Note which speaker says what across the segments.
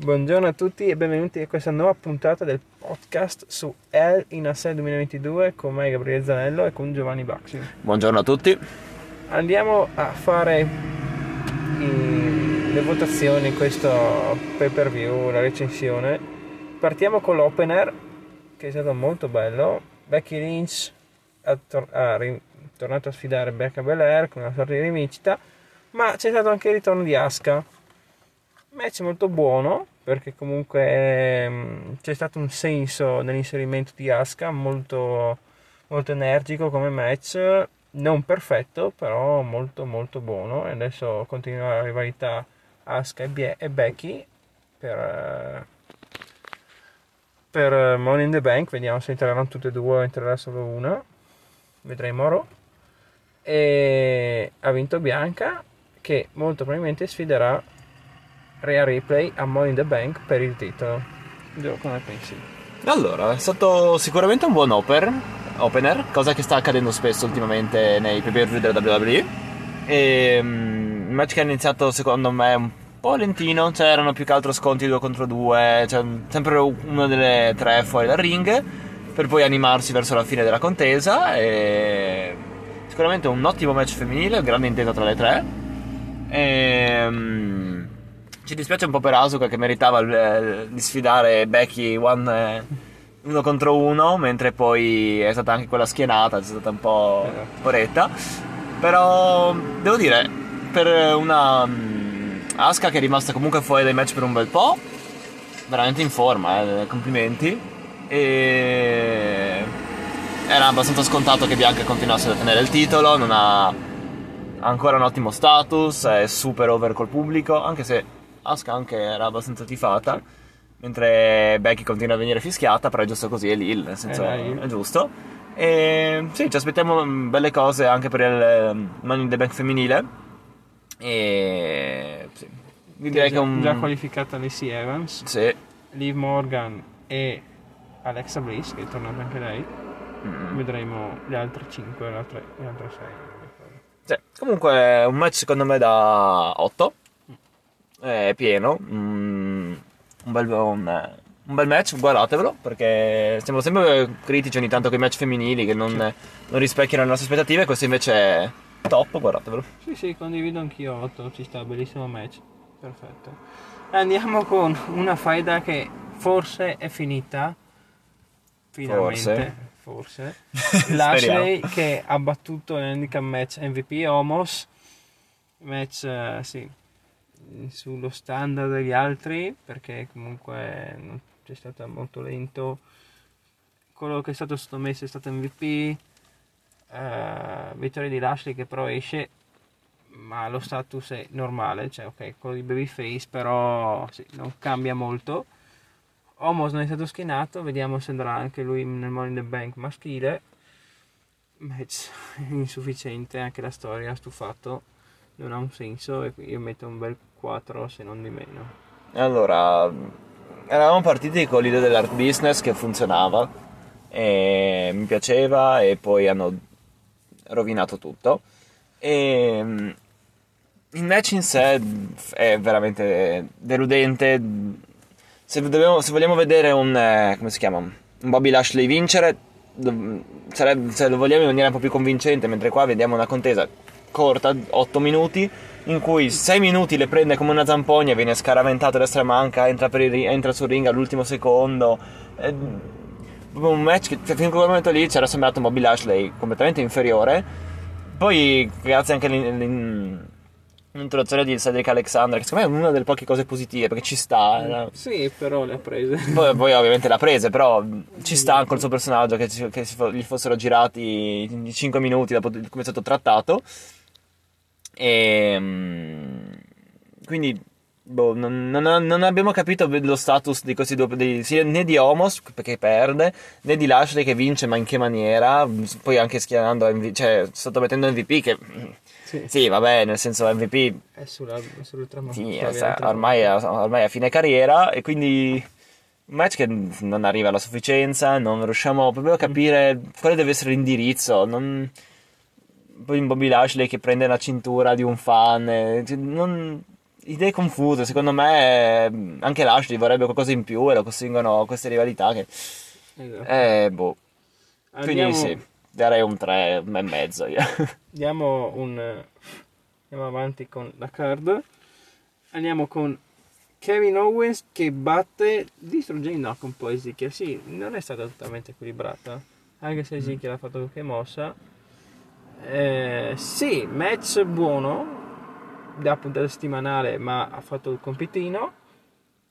Speaker 1: Buongiorno a tutti e benvenuti a questa nuova puntata del podcast su El in Assai 2022 con me Gabriele Zanello e con Giovanni Baxi.
Speaker 2: Buongiorno a tutti.
Speaker 1: Andiamo a fare i- le votazioni in questo pay per view, la recensione. Partiamo con l'opener che è stato molto bello. Becky Lynch ha, tor- ri- tornato a sfidare Becca Belair con una sorta di rivincita, ma c'è stato anche il ritorno di Asuka match molto buono perché comunque ehm, c'è stato un senso nell'inserimento di Asuka molto, molto energico come match. Non perfetto però molto molto buono. E adesso continua la rivalità Asuka e, Bie- e Becky per, eh, per Money in the Bank. Vediamo se entreranno tutte e due o entrerà solo una. Vedremo ora e ha vinto Bianca che molto probabilmente sfiderà Rhea Ripley a Money in the Bank per il titolo. Gio, come pensi?
Speaker 2: Allora, è stato sicuramente un buon oper, opener, cosa che sta accadendo spesso ultimamente nei pay per view della WWE. E mm, il match che ha iniziato secondo me un po' lentino, c'erano più che altro sconti 2 contro 2, cioè sempre una delle tre fuori dal ring, per poi animarsi verso la fine della contesa. E sicuramente un ottimo match femminile, grande intesa tra le tre. E, mm, ci dispiace un po' per Asuka che meritava eh, di sfidare Becky one, eh, uno contro uno, mentre poi è stata anche quella schienata, è stata un po'
Speaker 1: Esatto.
Speaker 2: poretta. Però devo dire, per una mm, Asuka che è rimasta comunque fuori dai match per un bel po', veramente in forma, eh, complimenti. E era abbastanza scontato che Bianca continuasse a tenere il titolo, non ha ancora un ottimo status, è super over col pubblico, anche se Asuka anche era abbastanza tifata, mentre Becky continua a venire fischiata, però è giusto così, è Lil, nel senso
Speaker 1: heel.
Speaker 2: è giusto. E sì, ci aspettiamo mm, belle cose anche per il eh, Money in the Bank femminile. E sì, direi che
Speaker 1: già,
Speaker 2: è un...
Speaker 1: già qualificata Lacey Evans,
Speaker 2: Sì.
Speaker 1: Liv Morgan e Alexa Bliss, che è tornata anche lei.
Speaker 2: Mm.
Speaker 1: Vedremo le altre 5 le altre, le altre 6.
Speaker 2: Sì, comunque un match secondo me da 8. È pieno. mm, un, bel, un, un bel match, guardatevelo. Perché siamo sempre critici ogni tanto con i match femminili che non, non rispecchiano le nostre aspettative. Questo invece è top, guardatevelo.
Speaker 1: Sì, sì, condivido anch'io 8, ci sta, bellissimo match. Perfetto. Andiamo con una faida che forse è finita. Finalmente, forse. Lashley che ha battuto l'handicap match MVP Homos. Match, eh, sì, sullo standard degli altri, perché comunque non- c'è stato molto lento. Quello che è stato sottomesso è stato MVP. Eh, vittoria di Lashley che però esce ma lo status è normale cioè ok quello di Babyface però sì, non cambia molto Homos non è stato schienato vediamo se andrà anche lui nel Money in the Bank maschile match insufficiente anche la storia ha stufato non ha un senso e io metto un bel 4 se non di meno
Speaker 2: Allora, eravamo partiti con l'idea dell'art business che funzionava. E mi piaceva e poi hanno rovinato tutto. E mm, il match in sé è veramente deludente. Se, dobbiamo- se vogliamo vedere un, eh, un Bobby Lashley vincere, sarebbe- se lo vogliamo in maniera un po' più convincente, mentre qua vediamo una contesa corta, 8 minuti, in cui 6 minuti le prende come una zampogna, viene scaraventato a destra e manca, entra, per il entra sul ring all'ultimo secondo. È un match che fino a quel momento lì c'era sembrato un Bobby Lashley completamente inferiore. Poi, grazie anche all'in- all'introduzione di Cedric Alexander, che secondo me è una delle poche cose positive, perché ci sta. era-
Speaker 1: sì però le ha prese
Speaker 2: poi, poi ovviamente l'ha prese, però ci sta col suo personaggio che, che gli fossero girati i 5 minuti dopo come è stato trattato. E mm, quindi boh, non, non- non abbiamo capito lo status di questi due, di- né di Homos perché perde, né di Lashley che vince, ma in che maniera. Poi anche schianando, MV cioè sottomettendo MVP che
Speaker 1: sì,
Speaker 2: sì, vabbè, nel senso MVP
Speaker 1: è sulla, è sull'ultramano
Speaker 2: sì, ormai, ormai a fine carriera e quindi un match che non arriva alla sufficienza, non riusciamo proprio a capire quale deve essere l'indirizzo. Non... Poi un Bobby Lashley che prende la cintura di un fan, eh, non- idee confuse. Secondo me anche Lashley vorrebbe qualcosa in più e lo costringono a queste rivalità che...
Speaker 1: Esatto.
Speaker 2: Eh, boh.
Speaker 1: Andiamo,
Speaker 2: Quindi sì, darei un 3 e mezzo io.
Speaker 1: diamo un... Andiamo avanti con la card. Andiamo con Kevin Owens che batte distruggendo un po' Ezekiel. Sì, non è stata totalmente equilibrata. Anche se Ezekiel ha fatto qualche mossa. Eh, sì, match buono da puntata settimanale, ma ha fatto il compitino.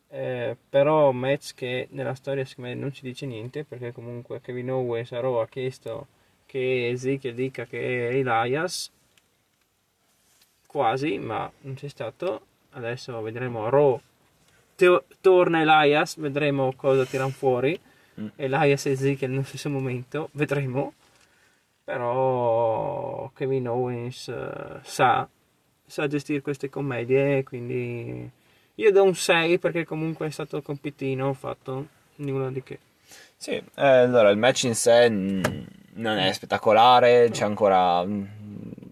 Speaker 1: Eh, però match che nella storia secondo me non ci dice niente perché comunque Kevin Owens a Raw ha chiesto che Ezekiel dica che è Elias. Quasi ma non c'è stato. Adesso vedremo. Raw Teo- torna Elias vedremo cosa tirano fuori.
Speaker 2: Mm.
Speaker 1: Elias e Ezekiel nello stesso momento vedremo però Kevin Owens eh, sa sa gestire queste commedie quindi io do un 6 perché comunque è stato compitino fatto nulla di che
Speaker 2: Sì, eh, allora il match in sé mm, non è spettacolare, c'è ancora... mm,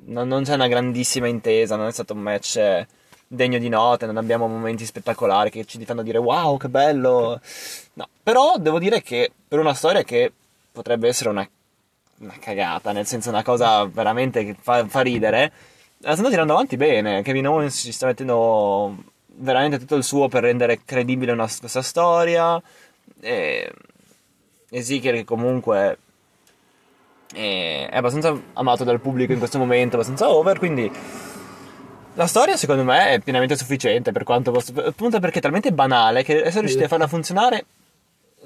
Speaker 2: Non, non c'è una grandissima intesa, non è stato un match eh, degno di note, non abbiamo momenti spettacolari che ci fanno dire wow che bello. No, però devo dire che per una storia che potrebbe essere una, una cagata, nel senso una cosa veramente che fa, fa ridere, la stanno tirando avanti bene. Kevin Owens ci sta mettendo veramente tutto il suo per rendere credibile una, questa storia. E Ezekiel che comunque è, abbastanza amato dal pubblico in questo momento, abbastanza over, quindi la storia secondo me è pienamente sufficiente per quanto posso... appunto perché è talmente banale che essere riusciti a farla funzionare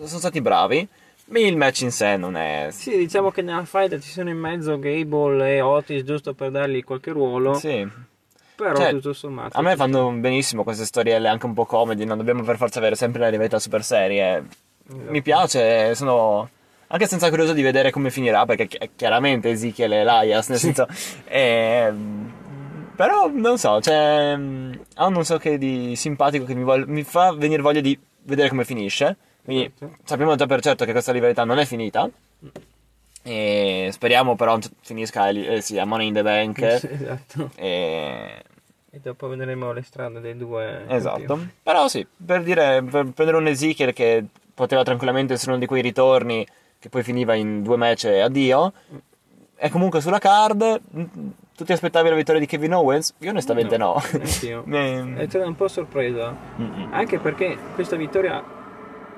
Speaker 2: sono stati bravi, il match in sé non è...
Speaker 1: sì diciamo che nella fight ci sono in mezzo Gable e Otis giusto per dargli qualche ruolo
Speaker 2: Sì.
Speaker 1: però
Speaker 2: Cioè,
Speaker 1: tutto sommato
Speaker 2: A me fanno benissimo queste storielle anche un po' comedy, non dobbiamo per forza avere sempre la rivalità super serie.
Speaker 1: sta.
Speaker 2: Mi piace, sono anche senza curioso di vedere come finirà, perché chi- chiaramente Ezekiel e Elias, nel senso... ehm, però non so, cioè, hanno un so che di simpatico che mi, vol- mi fa venire voglia di vedere come finisce. Quindi
Speaker 1: Esatto.
Speaker 2: sappiamo già per certo che questa rivalità non è finita. E speriamo però finisca eh, sì, a Money in the Bank.
Speaker 1: Sì, esatto
Speaker 2: E
Speaker 1: e dopo vedremo le strade dei due
Speaker 2: Esatto.
Speaker 1: campioni.
Speaker 2: Però sì, per dire, per prendere un Ezekiel che poteva tranquillamente essere uno di quei ritorni che poi finiva in due match e addio, è comunque sulla card. mm, Tu ti aspettavi la vittoria di Kevin Owens? Io onestamente no.
Speaker 1: anch'io.
Speaker 2: Mi-
Speaker 1: è stata un po' sorpresa
Speaker 2: Mm-mm.
Speaker 1: anche perché questa vittoria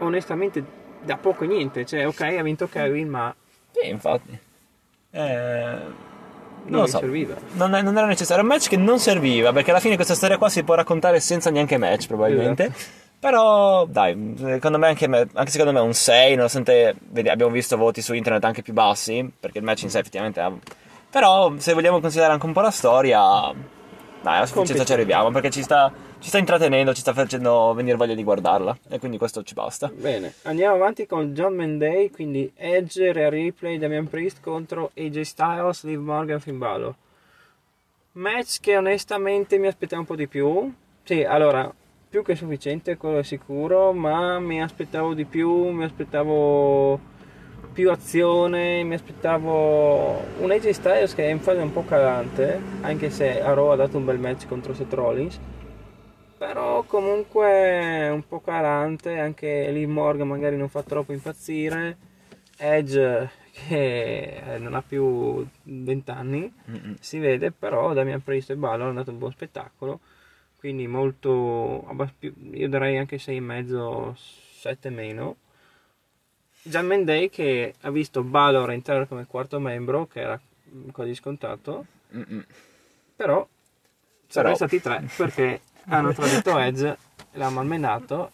Speaker 1: onestamente da poco e niente cioè ok ha vinto Kevin ma
Speaker 2: Sì, infatti. Eh,
Speaker 1: non
Speaker 2: lo
Speaker 1: gli
Speaker 2: so.
Speaker 1: serviva
Speaker 2: Non, non era necessario. È un match che non serviva, perché alla fine questa storia qua si può raccontare senza neanche match, probabilmente.
Speaker 1: Esatto.
Speaker 2: Però, dai, secondo me anche, anche secondo me un 6, nonostante abbiamo visto voti su internet anche più bassi, perché il match in sé effettivamente ha... Però, se vogliamo considerare anche un po' la storia, dai, a sufficienza ci arriviamo, perché ci sta, ci sta intrattenendo, ci sta facendo venire voglia di guardarla, e quindi questo ci basta.
Speaker 1: Bene, andiamo avanti con John Menday, quindi Edge, Rhea Ripley, Damian Priest contro AJ Styles, Liv Morgan, Finn Balor. Match che onestamente mi aspettavo un po' di più. Sì, allora, più che sufficiente, quello è sicuro, ma mi aspettavo di più, mi aspettavo più azione, mi aspettavo un AJ Styles che è in fase un po' calante, anche se a Raw ha dato un bel match contro Seth Rollins. Però comunque un po' calante, anche Liv Morgan magari non fa troppo impazzire. Edge che eh, non ha più 20 anni,
Speaker 2: Mm-mm.
Speaker 1: si vede, però Damian Priest e Balor hanno dato un buon spettacolo. Quindi molto... io darei anche 6,5, 7 meno. Gian Mendey che ha visto Balor entrare come quarto membro, che era quasi scontato,
Speaker 2: Mm-mm.
Speaker 1: però
Speaker 2: Però-
Speaker 1: stati tre perché hanno tradito Edge e l'hanno malmenato.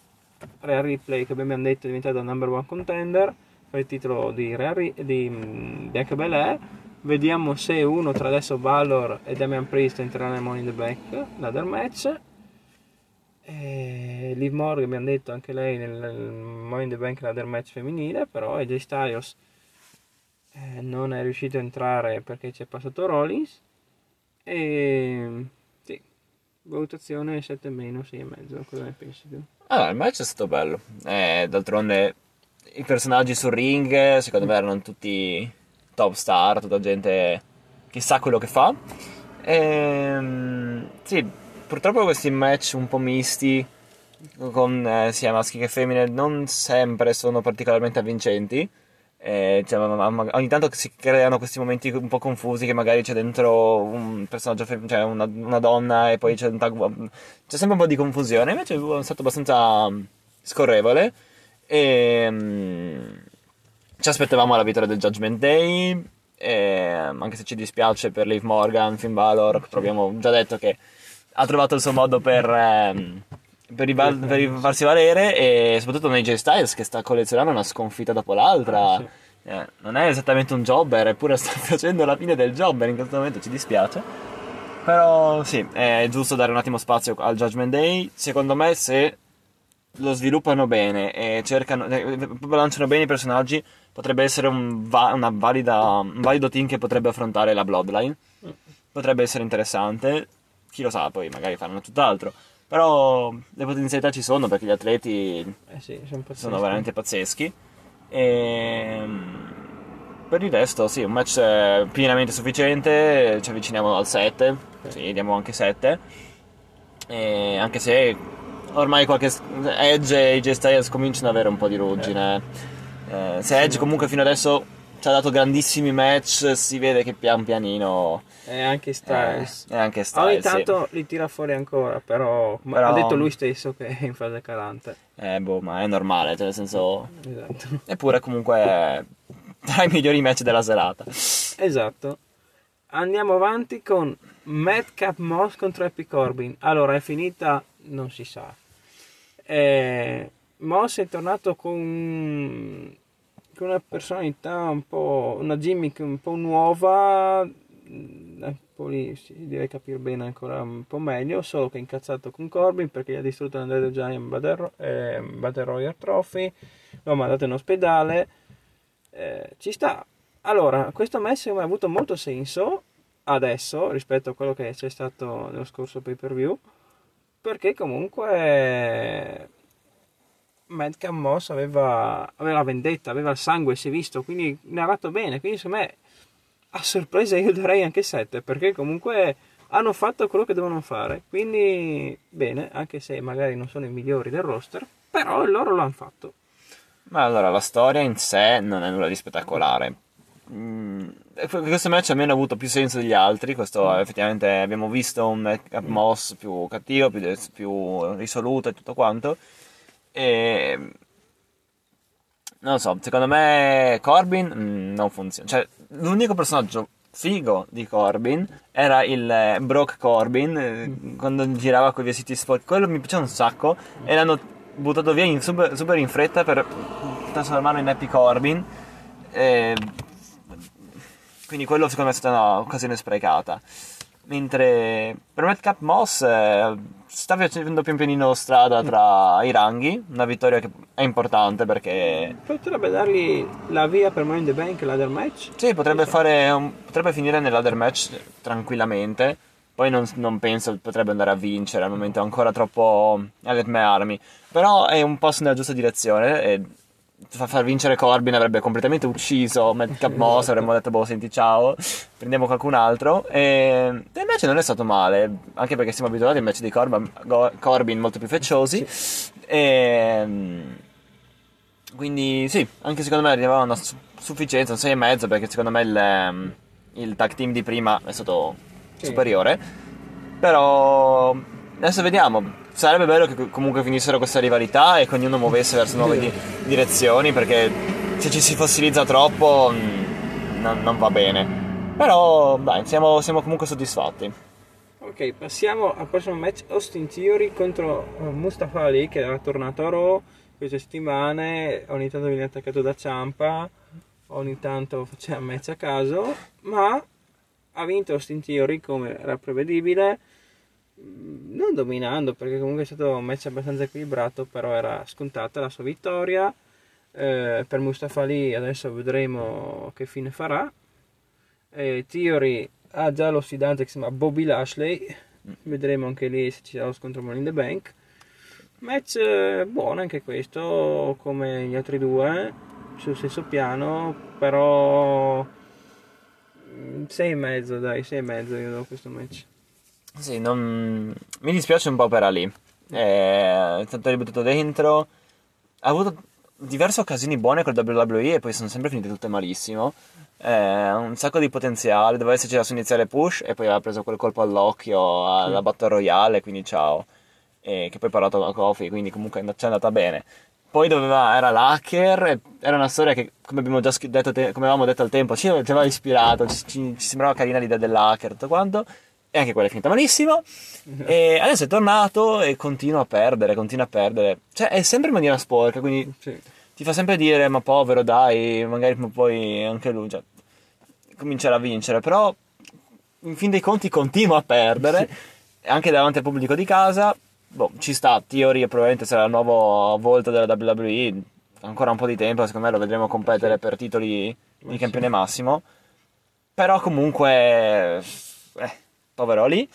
Speaker 1: Real Ripley, che abbiamo detto, è diventato number one contender per il titolo di, Rhea Ri- di mm, Bianca Belair. Vediamo se uno tra adesso Balor e Damian Priest entrerà nel Money in the Bank, ladder match. E Liv Morgan abbiamo detto anche lei nel Money in the Bank ladder match femminile, però AJ Styles eh, non è riuscito a entrare perché c'è passato Rollins. E sì, valutazione 7 meno, 6 e mezzo, cosa ne pensi tu?
Speaker 2: Allora, il match è stato bello. Eh, d'altronde i personaggi sul ring, secondo me, erano tutti top star, tutta gente che sa quello che fa. Ehm, sì, purtroppo questi match un po' misti con eh, sia maschi che femmine non sempre sono particolarmente avvincenti. Eh, cioè, ogni tanto si creano questi momenti un po' confusi che magari c'è dentro un personaggio femminile, cioè una, una, donna e poi c'è un tag c'è sempre un po' di confusione. Invece è stato abbastanza scorrevole. E um, ci aspettavamo la vittoria del Judgment Day. E, anche se ci dispiace per Liv Morgan, Finn Balor abbiamo già detto che ha trovato il suo modo per ehm, per, rival- per farsi valere e soprattutto nei J Styles che sta collezionando una sconfitta dopo l'altra. Ah, sì. eh, non è esattamente un jobber, eppure sta facendo la fine del jobber in questo momento, ci dispiace. Però sì, è giusto dare un attimo spazio al Judgment Day. Secondo me se lo sviluppano bene e cercano, eh, lanciano bene i personaggi, potrebbe essere un, va- valida, un valido team che potrebbe affrontare la Bloodline. Mm. Potrebbe essere interessante. Chi lo sa, poi magari faranno tutt'altro. Però le potenzialità ci sono perché gli atleti
Speaker 1: eh sì, sono,
Speaker 2: sono, veramente pazzeschi. E ehm, per il resto, sì, un match pienamente sufficiente. Ci avviciniamo al 7. Sì, diamo anche 7. E anche se ormai qualche Edge e i J Styles cominciano ad avere un po' di ruggine. Eh, se Edge comunque fino adesso ci ha dato grandissimi match, si vede che pian pianino...
Speaker 1: E anche Styles.
Speaker 2: Eh, anche Styles
Speaker 1: Ogni tanto sì. li tira fuori ancora, però, però, ha detto lui stesso che è in fase calante.
Speaker 2: Eh, boh, ma è normale, cioè nel senso... Esatto. Eppure comunque tra i migliori match della serata.
Speaker 1: Esatto. Andiamo avanti con Madcap Moss contro Epic Corbin. Allora, è finita? Non si sa. Eh, Moss è tornato con con una personalità un po', una gimmick un po' nuova, mm, un po' lì si deve capire bene ancora un po' meglio, solo che è incazzato con Corbin perché gli ha distrutto l'Andrea Giant Battle, eh, Battle Royale Trophy, l'ho mandato in ospedale, eh, ci sta. Allora, questo match ha avuto molto senso adesso rispetto a quello che c'è stato nello scorso pay per view, perché comunque Madcap Moss aveva, aveva vendetta, aveva il sangue, si è visto, quindi narrato bene, quindi secondo me a sorpresa io darei anche 7 perché comunque hanno fatto quello che devono fare, quindi bene, anche se magari non sono i migliori del roster, però loro lo hanno fatto.
Speaker 2: Ma allora la storia in sé non è nulla di spettacolare. Mm, questo match almeno ha avuto più senso degli altri. Questo mm. effettivamente abbiamo visto un Madcap Moss più cattivo, più, più risoluto e tutto quanto. E non lo so, secondo me Corbin mm, non funziona. Cioè, l'unico personaggio figo di Corbin era il eh, Brock Corbin eh, quando girava con i vestiti sporchi. Quello mi piaceva un sacco e l'hanno buttato via in super, super, in fretta per trasformarlo in Happy Corbin. E... Quindi quello secondo me è stata un'occasione sprecata. Mentre per Madcap Moss eh, sta facendo pian pianino strada tra i ranghi, una vittoria che è importante perché...
Speaker 1: Potrebbe dargli la via per Money in the Bank, ladder match?
Speaker 2: Sì, potrebbe, un, potrebbe finire nel ladder match tranquillamente. Poi non, non, penso potrebbe andare a vincere al momento, è ancora troppo alle mie armi. Però è un passo nella giusta direzione e far vincere Corbin avrebbe completamente ucciso Madcap Moss avremmo detto boh senti ciao prendiamo qualcun altro. E il match non è stato male anche perché siamo abituati ai match di Corbin, Corbin molto più fecciosi e quindi sì anche secondo me arrivava una sufficienza un 6,5 perché secondo me il, il tag team di prima è stato sì. superiore. Però adesso vediamo. Sarebbe bello che comunque finissero questa rivalità e che ognuno muovesse verso nuove di- direzioni perché se ci si fossilizza troppo mh, mm, non, non, va bene. Però dai, siamo, siamo, comunque soddisfatti.
Speaker 1: Ok, passiamo al prossimo match. Austin Theory contro uh, Mustafa Ali che era tornato a Raw queste settimane, ogni tanto viene attaccato da Ciampa, ogni tanto faceva match a caso, ma ha vinto Austin Theory come era prevedibile non dominando perché comunque è stato un match abbastanza equilibrato però era scontata la sua vittoria. Eh, per Mustafa Ali adesso vedremo che fine farà. Eh, Theory ha già l'ossidante che si chiama Bobby Lashley. Vedremo anche lì se ci sarà lo scontro Money in the Bank. Match eh, buono anche questo come gli altri due sul stesso piano però 6 mm, e mezzo dai 6 e mezzo io do questo match
Speaker 2: Sì, non... mi dispiace un po' per Ali. È stato ributtato dentro. Ha avuto diverse occasioni buone col WWE e poi sono sempre finite tutte malissimo. Eh, un sacco di potenziale, doveva esserci la sua iniziale push e poi aveva preso quel colpo all'occhio alla sì. Battle Royale, quindi ciao. E che poi ha parlato da Kofi, quindi comunque ci è andata bene. Poi doveva, era l'hacker, era una storia che, come abbiamo già detto, come avevamo detto al tempo, ci aveva ispirato, ci, ci, ci sembrava carina l'idea dell'hacker, tutto quanto e anche quella è finita malissimo. e adesso è tornato e continua a perdere, continua a perdere. Cioè, è sempre in maniera sporca, quindi sì. ti fa sempre dire, ma povero, dai, magari poi anche lui cioè, comincerà a vincere. Però, in fin dei conti, continua a perdere, sì. anche davanti al pubblico di casa. Boh, ci sta, Theory probabilmente sarà il nuovo volto della WWE. Ancora un po' di tempo, secondo me lo vedremo competere sì. per titoli di campione massimo. Però comunque... Eh, povero lì.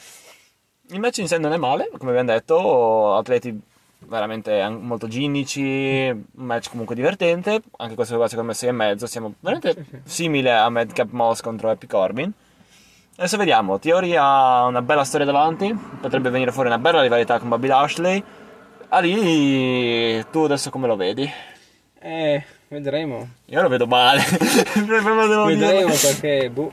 Speaker 2: Il match in sé non è male, come abbiamo detto, atleti veramente molto ginnici, un match comunque divertente, anche questo qua secondo me 6 e mezzo, siamo veramente simili a Madcap Moss contro Happy Corbin. Adesso vediamo, Theory ha una bella storia davanti, potrebbe venire fuori una bella rivalità con Bobby Lashley. Ali, tu adesso come lo vedi?
Speaker 1: Eh, vedremo.
Speaker 2: Io lo vedo male.
Speaker 1: vedremo perché, boh,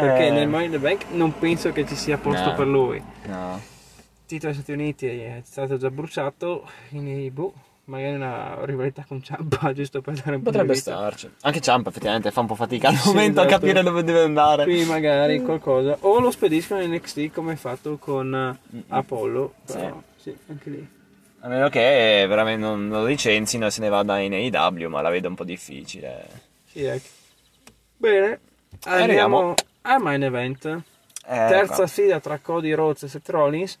Speaker 1: perché eh. nel Money in the Bank non penso che ci sia posto
Speaker 2: no.
Speaker 1: per lui.
Speaker 2: No.
Speaker 1: Il titolo degli Stati Uniti è stato già bruciato, quindi boh, magari una rivalità con Ciampa, giusto per dare un
Speaker 2: po' Potrebbe starci. Anche Ciampa effettivamente fa un po' fatica al sì, momento esatto. a capire dove deve andare.
Speaker 1: Qui magari qualcosa. O lo spediscono in NXT come fatto con Mm-mm. Apollo. Però, sì. sì, anche lì.
Speaker 2: A meno che veramente non lo licenzino e se ne vada in AEW, ma la vedo un po' difficile.
Speaker 1: Sì, ecco. Bene, andiamo al main event. Eh, Terza sfida tra Cody Rhodes e Seth Rollins.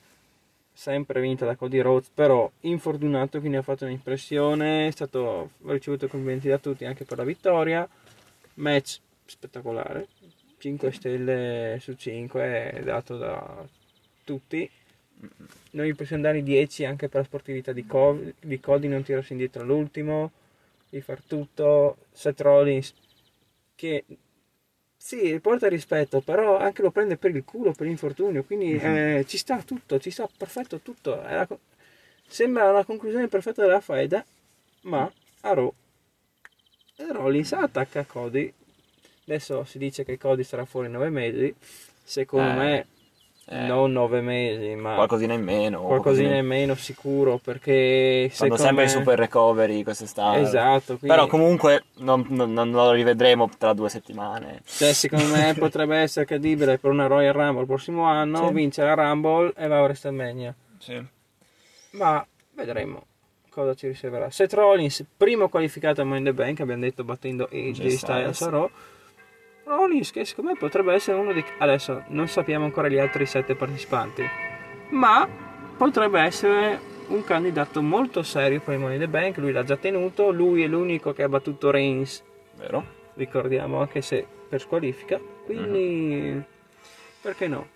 Speaker 1: Sempre vinta da Cody Rhodes, però infortunato, quindi ha fatto un'impressione. È stato ricevuto complimenti da tutti anche per la vittoria. Match spettacolare. 5 stelle su 5 dato da tutti. Noi possiamo dare 10 anche per la sportività di Cody, di Cody non tirarsi indietro all'ultimo, di far tutto. Seth Rollins che sì, porta rispetto, però anche lo prende per il culo, per l'infortunio, quindi mm-hmm. eh, ci sta tutto, ci sta perfetto tutto. La, sembra la conclusione perfetta della faida, ma a Raw Rollins attacca Cody. Adesso si dice che Cody sarà fuori nove mesi, secondo eh. me eh, non nove mesi, ma
Speaker 2: qualcosina in meno.
Speaker 1: Qualcosina in meno sicuro perché
Speaker 2: fanno sempre
Speaker 1: me...
Speaker 2: i super recovery quest'estate.
Speaker 1: Esatto.
Speaker 2: Quindi... Però comunque non, non, non, lo rivedremo tra due settimane.
Speaker 1: Cioè, secondo me potrebbe essere credibile per una Royal Rumble il prossimo anno, sì. vince la Rumble e va a WrestleMania.
Speaker 2: Sì.
Speaker 1: Ma vedremo cosa ci riserverà. Seth Rollins, primo qualificato a Mind the Bank, abbiamo detto battendo AJ Styles a Raw Rollins che secondo me potrebbe essere uno dei... Adesso non sappiamo ancora gli altri sette partecipanti, ma potrebbe essere un candidato molto serio per il Money the Bank, lui l'ha già tenuto, lui è l'unico che ha battuto Reigns,
Speaker 2: vero?
Speaker 1: Ricordiamo anche se per squalifica, quindi mm-hmm. perché no?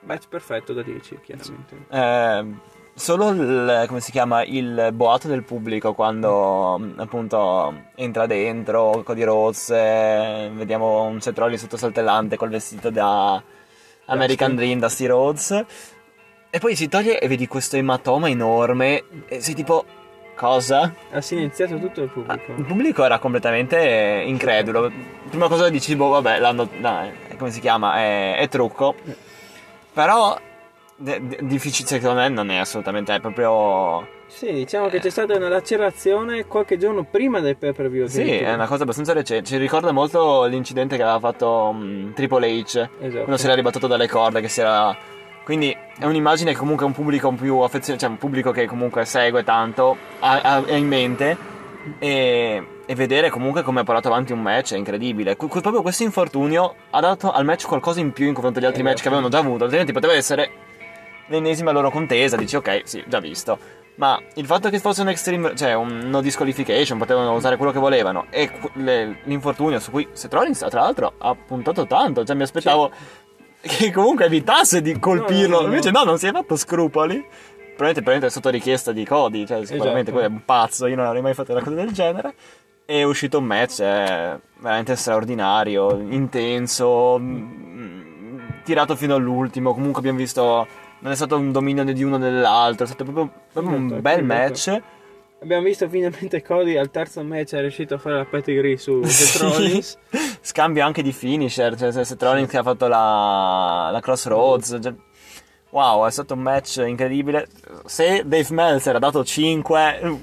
Speaker 1: Match perfetto da 10 chiaramente.
Speaker 2: Eh solo il, come si chiama, il boato del pubblico quando appunto entra dentro Cody Rhodes, vediamo un Seth Rollins sotto saltellante col vestito da American Dream, da Steve Rhodes e poi si toglie e vedi questo ematoma enorme e sei tipo cosa?
Speaker 1: Ha silenziato tutto il pubblico.
Speaker 2: Ah, il pubblico era completamente incredulo. Prima cosa dici, boh, vabbè, l'hanno, no, come si chiama? È, è trucco. Però difficile secondo me non è assolutamente, è proprio...
Speaker 1: Sì, diciamo che c'è stata una lacerazione qualche giorno prima del pay per view.
Speaker 2: Sì, è una cosa abbastanza recente. Ci ricorda molto l'incidente che aveva fatto um, Triple H esatto. quando si era ribattuto dalle corde. Che si era... Quindi è un'immagine che comunque un pubblico più affezionato, cioè un pubblico che comunque segue tanto, ha, ha in mente. E, e, vedere comunque come ha portato avanti un match è incredibile. Qu- proprio questo infortunio ha dato al match qualcosa in più in confronto agli altri esatto. match che avevano già avuto, altrimenti poteva essere l'ennesima loro contesa, dici ok, sì, già visto. Ma il fatto che fosse un extreme, cioè un no disqualification, potevano usare quello che volevano, e le, l'infortunio su cui Seth Rollins, tra l'altro, ha puntato tanto, cioè mi aspettavo sì. che comunque evitasse di colpirlo, no, no, no. invece no, non si è fatto scrupoli. Probabilmente, probabilmente è sotto richiesta di Cody, cioè sicuramente esatto. quello è un pazzo, io non avrei mai fatto una cosa del genere. È uscito un match eh, veramente straordinario, intenso, tirato fino all'ultimo. Comunque abbiamo visto. Non è stato un dominio di uno dell'altro, è stato proprio, proprio un bel match.
Speaker 1: Abbiamo visto finalmente Cody al terzo match è riuscito a fare la pedigree su Seth Rollins.
Speaker 2: Scambio anche di finisher, cioè se Seth Rollins che ha fatto la, la crossroads. cioè, wow, è stato un match incredibile. Se Dave Meltzer ha dato 5,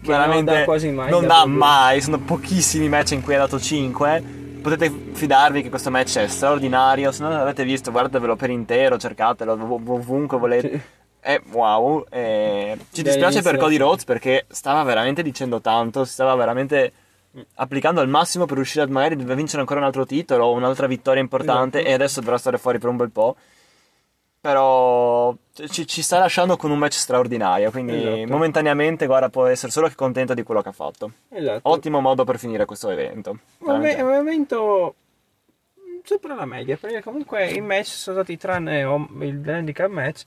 Speaker 2: veramente
Speaker 1: non dà quasi mai
Speaker 2: non dà mai, sono pochissimi match in cui ha dato 5. Potete fidarvi che questo match è straordinario. Se non l'avete visto, guardatevelo per intero, cercatelo ov- ovunque volete.
Speaker 1: Sì.
Speaker 2: Wow. e ci dispiace per Cody Rhodes perché stava veramente dicendo tanto, si stava veramente applicando al massimo per riuscire a magari vincere ancora un altro titolo o un'altra vittoria importante
Speaker 1: Esatto.
Speaker 2: e adesso dovrà stare fuori per un bel po'. Però ci, ci sta lasciando con un match straordinario, quindi
Speaker 1: Esatto.
Speaker 2: momentaneamente guarda può essere solo che contento di quello che ha fatto.
Speaker 1: Esatto.
Speaker 2: Ottimo modo per finire questo evento.
Speaker 1: Un
Speaker 2: veramente.
Speaker 1: un evento sopra la media, perché comunque i match sono stati, tranne il handicap match,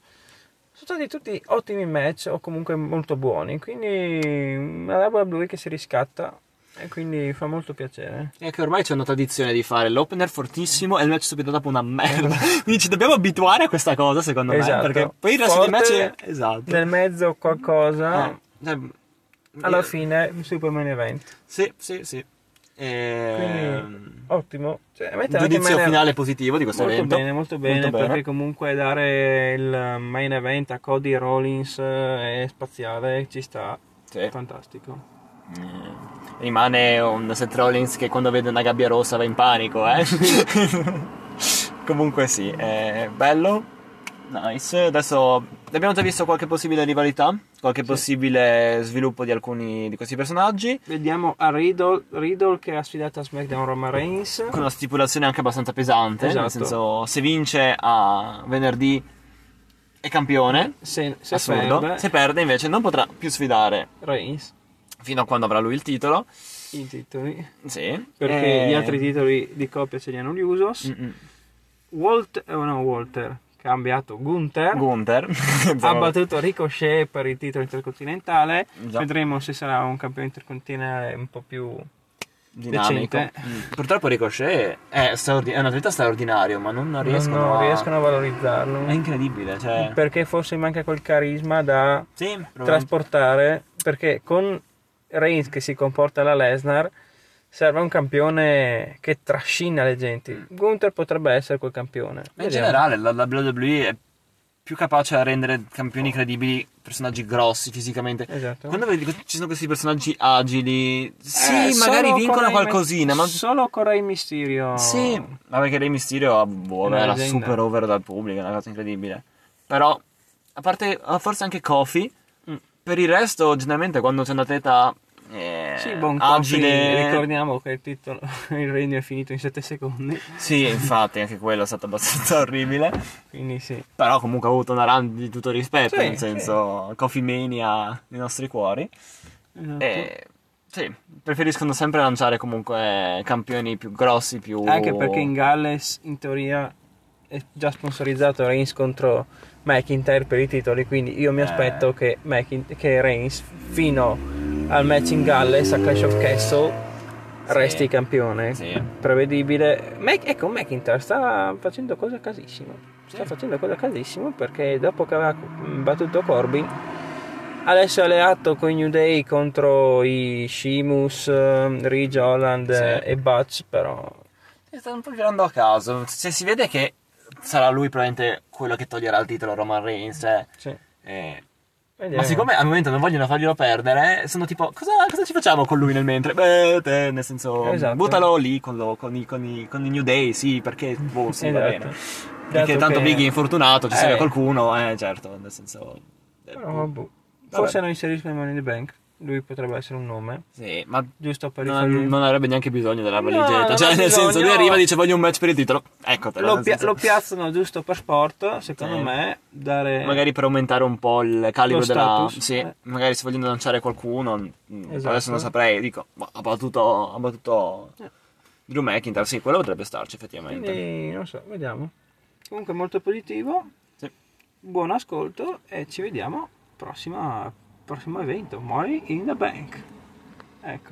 Speaker 1: sono stati tutti ottimi match o comunque molto buoni. Quindi una WWE che si riscatta e quindi fa molto piacere.
Speaker 2: È che ormai c'è una tradizione di fare l'opener fortissimo e il match subito dopo una merda. Quindi ci dobbiamo abituare a questa cosa, secondo
Speaker 1: Esatto.
Speaker 2: me. Perché poi il resto del match. Esatto.
Speaker 1: Nel mezzo qualcosa,
Speaker 2: Eh, cioè,
Speaker 1: alla
Speaker 2: eh,
Speaker 1: fine un super main event.
Speaker 2: Sì, sì, sì. Ehm,
Speaker 1: Ottimo. Cioè,
Speaker 2: giudizio
Speaker 1: main-
Speaker 2: finale positivo di questo
Speaker 1: Molto
Speaker 2: evento.
Speaker 1: bene, molto bene,
Speaker 2: Molto bene.
Speaker 1: perché comunque dare il main event a Cody Rollins eh, è spaziale, ci sta,
Speaker 2: Sì.
Speaker 1: fantastico.
Speaker 2: Mm. Rimane un Seth Rollins che quando vede una gabbia rossa va in panico, eh. Comunque sì, è bello. Nice. Adesso abbiamo già visto qualche possibile rivalità, qualche possibile sviluppo di alcuni di questi personaggi.
Speaker 1: Vediamo a Riddle, Riddle che ha sfidato a SmackDown Roman Reigns.
Speaker 2: Con una stipulazione anche abbastanza pesante. Nel
Speaker 1: Esatto.
Speaker 2: senso, se vince a venerdì è campione.
Speaker 1: Se, se perde,
Speaker 2: Se perde invece non potrà più sfidare
Speaker 1: Reigns,
Speaker 2: fino a quando avrà lui il titolo.
Speaker 1: i titoli,
Speaker 2: Sì.
Speaker 1: perché
Speaker 2: E-
Speaker 1: gli altri titoli di coppia ce li hanno gli Usos.
Speaker 2: Mm-mm.
Speaker 1: Walt, eh, no, Walter, cambiato Gunther.
Speaker 2: Gunther
Speaker 1: ha battuto Ricochet per il titolo intercontinentale.
Speaker 2: Già.
Speaker 1: Vedremo se sarà un campione intercontinentale un po' più
Speaker 2: dinamico. Mm. Purtroppo Ricochet è, straordi- è un atleta straordinario, ma non riescono,
Speaker 1: non
Speaker 2: a...
Speaker 1: riescono a valorizzarlo.
Speaker 2: È incredibile, cioè...
Speaker 1: Perché forse manca quel carisma da
Speaker 2: Sì,
Speaker 1: trasportare. Perché con Reigns che si comporta alla Lesnar serve un campione che trascina le genti. Gunther potrebbe essere quel campione.
Speaker 2: Ma in generale la, la WWE è più capace a rendere campioni credibili personaggi grossi fisicamente.
Speaker 1: Esatto.
Speaker 2: Quando vedi ci sono questi personaggi agili, sì,
Speaker 1: Eh,
Speaker 2: magari vincono qualcosina, ma...
Speaker 1: Solo con Rey Mysterio.
Speaker 2: Sì, ma perché Rey Mysterio ah, boh,
Speaker 1: Una
Speaker 2: era super over dal pubblico, è una cosa incredibile. Però, a parte, forse anche Kofi,
Speaker 1: Mm.
Speaker 2: Per il resto, generalmente quando c'è un atleta eh,
Speaker 1: Sì, buon
Speaker 2: agile...
Speaker 1: Ricordiamo che il titolo, il regno è finito in 7 secondi.
Speaker 2: Sì, infatti, anche quello è stato abbastanza orribile.
Speaker 1: Quindi sì.
Speaker 2: Però comunque ha avuto una run di tutto rispetto,
Speaker 1: Sì,
Speaker 2: nel senso, Coffee Mania nei nostri cuori.
Speaker 1: Esatto.
Speaker 2: E sì, preferiscono sempre lanciare comunque campioni più grossi, più...
Speaker 1: Anche perché in Galles, in teoria, è già sponsorizzato Reigns contro McIntyre per i titoli. Quindi io mi
Speaker 2: Eh.
Speaker 1: aspetto che, McIn- che Reigns, fino al match in Galles a Clash of Castle, resti campione.
Speaker 2: Sì.
Speaker 1: Prevedibile. Mac- ecco, McIntyre sta facendo cose casissime. Sta facendo cose casissime perché dopo che aveva battuto Corbin. Adesso è alleato con i New Day contro i Sheamus, eh, Ridge Holland eh,
Speaker 2: Sì.
Speaker 1: e Butch, però
Speaker 2: Si sta un po' girando a caso. Se si vede che sarà lui probabilmente quello che toglierà il titolo a Roman Reigns, eh.
Speaker 1: sì.
Speaker 2: Eh. Ma siccome al momento non vogliono farglielo perdere, sono tipo, cosa, cosa ci facciamo con lui nel mentre? Beh, te, nel senso,
Speaker 1: Esatto.
Speaker 2: buttalo lì con, lo- con i, con, i, con i New Day, sì, perché, boh, sì, va
Speaker 1: Esatto.
Speaker 2: bene. Perché tanto
Speaker 1: che-
Speaker 2: Biggie è infortunato, ci serve
Speaker 1: Eh.
Speaker 2: qualcuno, eh, certo, nel senso... eh,
Speaker 1: Però, boh. Forse non inseriscono in Money in the Bank. Lui potrebbe essere un nome.
Speaker 2: Sì, ma
Speaker 1: Giusto per
Speaker 2: non,
Speaker 1: rifargli-
Speaker 2: non avrebbe neanche bisogno della
Speaker 1: No,
Speaker 2: valigetta.
Speaker 1: non
Speaker 2: cioè, nel senso, lui arriva e dice voglio un match per il titolo. Eccotelo.
Speaker 1: Lo, pia-
Speaker 2: senso-
Speaker 1: lo piazzano giusto per sport, secondo
Speaker 2: Sì.
Speaker 1: me. Dare...
Speaker 2: Magari per aumentare un po' il calibro della. Sì,
Speaker 1: eh.
Speaker 2: magari se vogliono lanciare qualcuno.
Speaker 1: Esatto.
Speaker 2: Adesso non saprei. Dico, ma ha battuto. Ha battuto.
Speaker 1: Eh.
Speaker 2: Drew McIntyre, sì, quello potrebbe starci effettivamente.
Speaker 1: Quindi, non so, vediamo. Comunque molto positivo.
Speaker 2: Sì.
Speaker 1: Buon ascolto e ci vediamo prossima, prossimo evento. Money in the Bank. Ecco.